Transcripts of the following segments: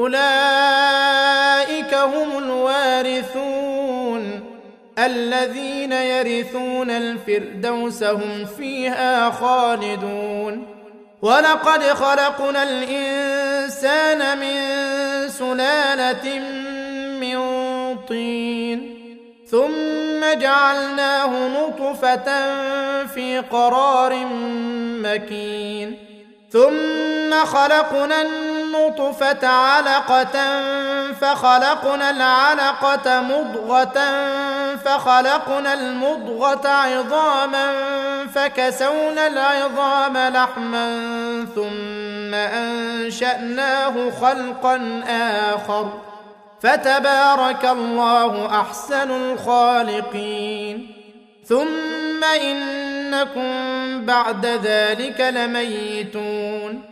أولئك هم الوارثون. الذين يرثون الفردوس هم فيها خالدون. ولقد خلقنا الإنسان من سلالة من طين. ثم جعلناه نطفة في قرار مكين. ثم خلقنا النطفة علقة فخلقنا العلقة مضغة فخلقنا المضغة عظاما فكسونا العظام لحما ثم أنشأناه خلقا آخر. فتبارك الله أحسن الخالقين. ثم إنكم بعد ذلك لميتون.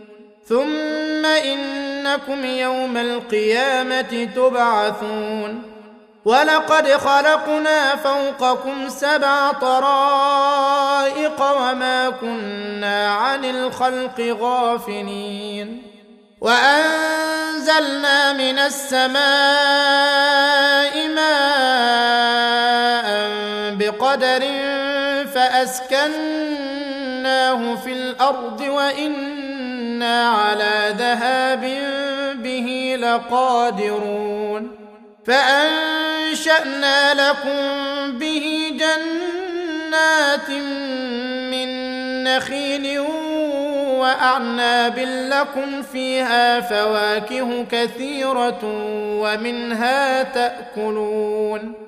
ثم إنكم يوم القيامة تبعثون. ولقد خلقنا فوقكم سبع طرائق وما كنا عن الخلق غافلين. وأنزلنا من السماء ماء بقدر فاسكناه في الأرض وان إنا على ذهاب به لقادرون فأنشأنا لكم به جنات من نخيل وأعناب لكم فيها فواكه كثيرة ومنها تأكلون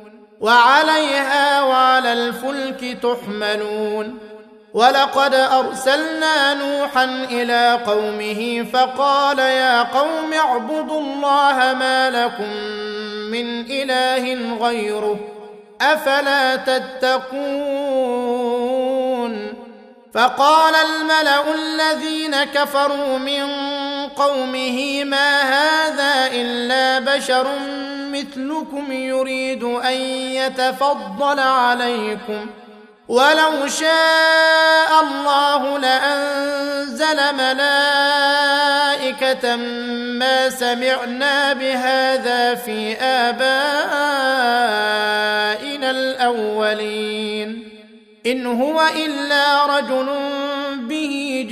وعليها وعلى الفلك تحملون ولقد أرسلنا نوحا إلى قومه فقال يا قوم اعبدوا الله ما لكم من إله غيره أفلا تتقون فقال الملأ الذين كفروا من قومه ما هذا إلا بشر مثلكم يريد أن يتفضل عليكم. ولو شاء الله لأنزل ملائكة ما سمعنا بهذا في آبائنا الأولين. إن هو إلا رجل به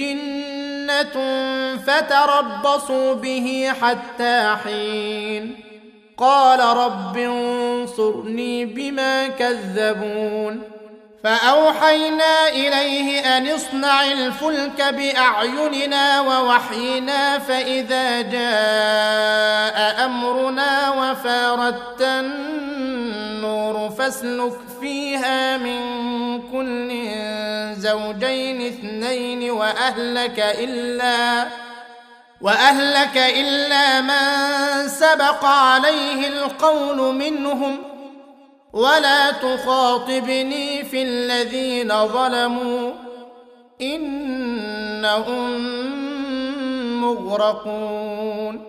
فتربصوا به حتى حين قال رب انصرني بما كذبون فاوحينا اليه ان اصنع الفلك باعيننا ووحينا فاذا جاء امرنا وفاردت النور فاسلك فيها من كل زوجين اثنين وأهلك إلا وأهلك إلا من سبق عليه القول منهم ولا تخاطبني في الذين ظلموا إنهم مغرقون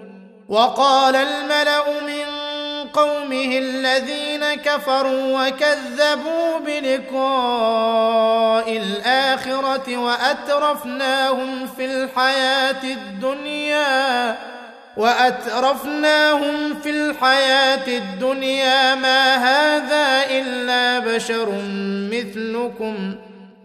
وقال الملأ من قومه الذين كفروا وكذبوا بلقاء الآخرة وأترفناهم في الحياة الدنيا وأترفناهم في الحياة الدنيا. ما هذا إلا بشر مثلكم.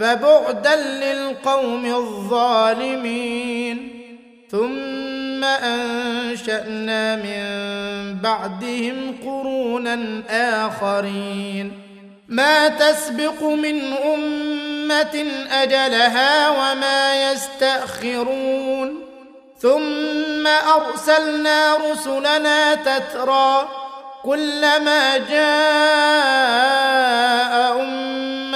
فبعدا للقوم الظالمين. ثم أنشأنا من بعدهم قرونا آخرين. ما تسبق من أمة أجلها وما يستأخرون. ثم أرسلنا رسلنا تترى كلما جاء امه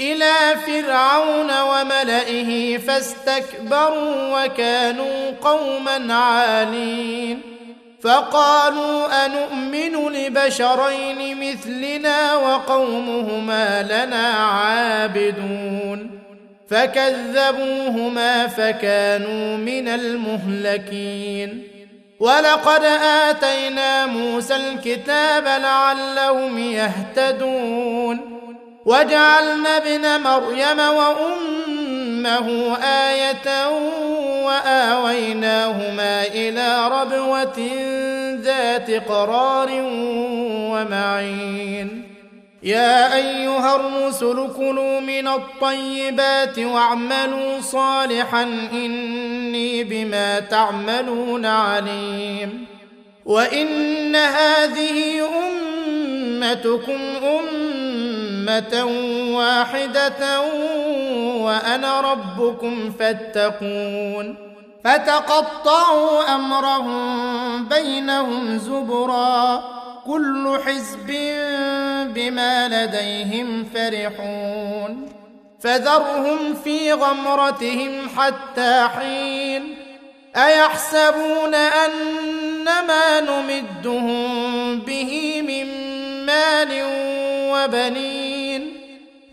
إلى فرعون وملئه فاستكبروا وكانوا قوما عالين. فقالوا انومن لبشرين مثلنا وقومهما لنا عابدون. فكذبوهما فكانوا من المهلكين. ولقد آتينا موسى الكتاب لعلهم يهتدون. وجعلنا ابن مريم وأمه آية وآويناهما إلى ربوة ذات قرار ومعين. يا أيها الرسل كلوا من الطيبات واعملوا صالحا إني بما تعملون عليم. وإن هذه أمتكم أمة واحدة وأنا ربكم فاتقون. فتقطعوا أمرهم بينهم زبرا. كل حزب بما لديهم فرحون. فذرهم في غمرتهم حتى حين. أيحسبون ان ما نمدهم به من مال وبنين؟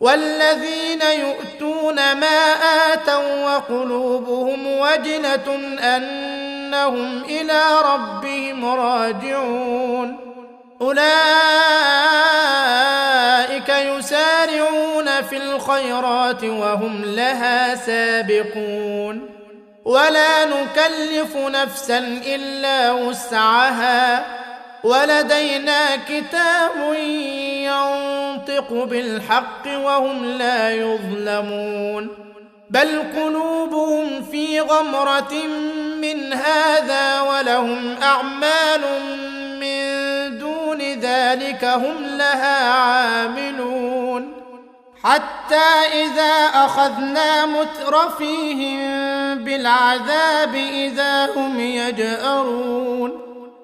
والذين يؤتون ما آتوا وقلوبهم وجله أنهم إلى ربهم راجعون. أولئك يسارعون في الخيرات وهم لها سابقون. ولا نكلف نفسا إلا وسعها. ولدينا كتاب ينطق بالحق وهم لا يظلمون. بل قلوبهم في غمرة من هذا ولهم أعمال من دون ذلك هم لها عاملون. حتى إذا أخذنا مترفيهم بالعذاب إذا هم يجأرون.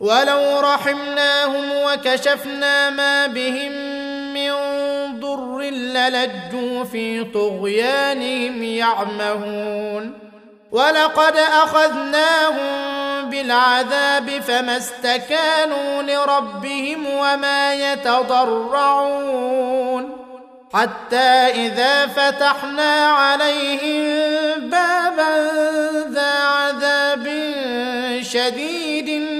ولو رحمناهم وكشفنا ما بهم من ضر للجوا في طغيانهم يعمهون. ولقد أخذناهم بالعذاب فما استكانوا لربهم وما يتضرعون. حتى إذا فتحنا عليهم بابا ذا عذاب شديد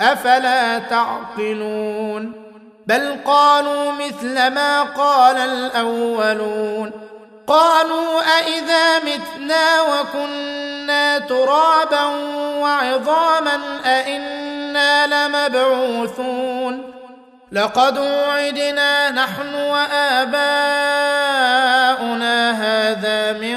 أفلا تعقلون؟ بل قالوا مثل ما قال الأولون. قالوا أإذا متنا وكنا ترابا وعظاما أإنا لمبعوثون. لقد وعدنا نحن وآباؤنا هذا من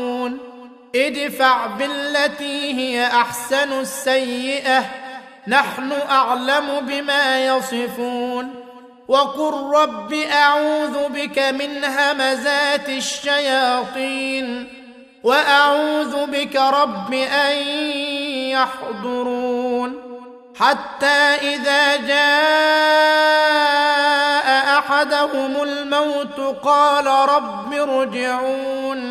ادفع بالتي هي أحسن السيئة. نحن أعلم بما يصفون. وقل رب أعوذ بك من همزات الشياطين. وأعوذ بك رب أن يحضرون. حتى إذا جاء أحدهم الموت قال رب ارجعون.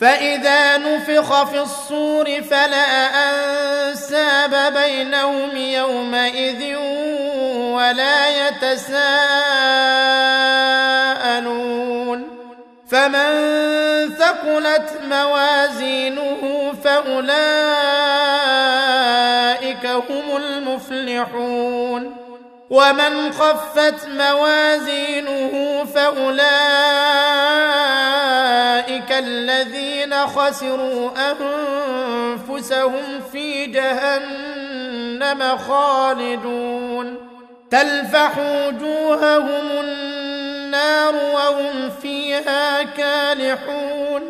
فإذا نفخ في الصور فلا أنساب بينهم يومئذ ولا يتساءلون. فمن ثقلت موازينه فأولئك هم المفلحون. ومن خفت موازينه فأولئك الذين خسروا أنفسهم في جهنم خالدون. تلفح وجوههم النار وهم فيها كالحون.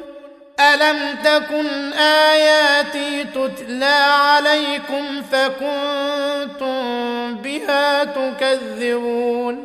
ألم تكن آياتي تتلى عليكم فكنتم بها تكذبون؟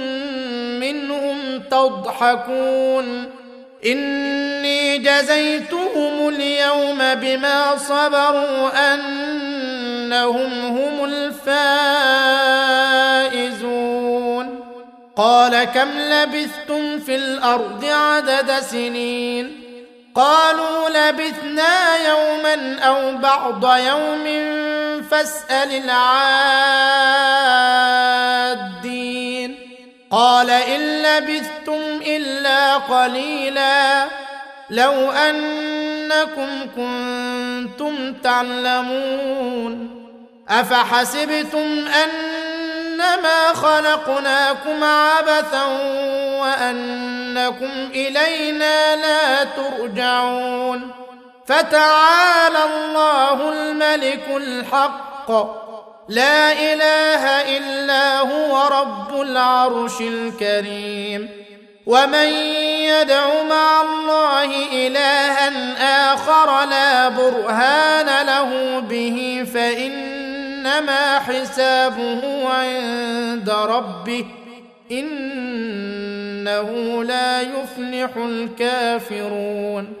تضحكون إني جزيتهم اليوم بما صبروا أنهم هم الفائزون قال كم لبثتم في الأرض عدد سنين قالوا لبثنا يوما أو بعض يوم فاسأل العادين قال إن لبثتم إلا قليلا لو أنكم كنتم تعلمون أفحسبتم أنما خلقناكم عبثا وأنكم إلينا لا ترجعون فتعالى الله الملك الحق لا إله إلا هو رب العرش الكريم. ومن يدع مع الله إلها آخر لا برهان له به فإنما حسابه عند ربه إنه لا يفلح الكافرون.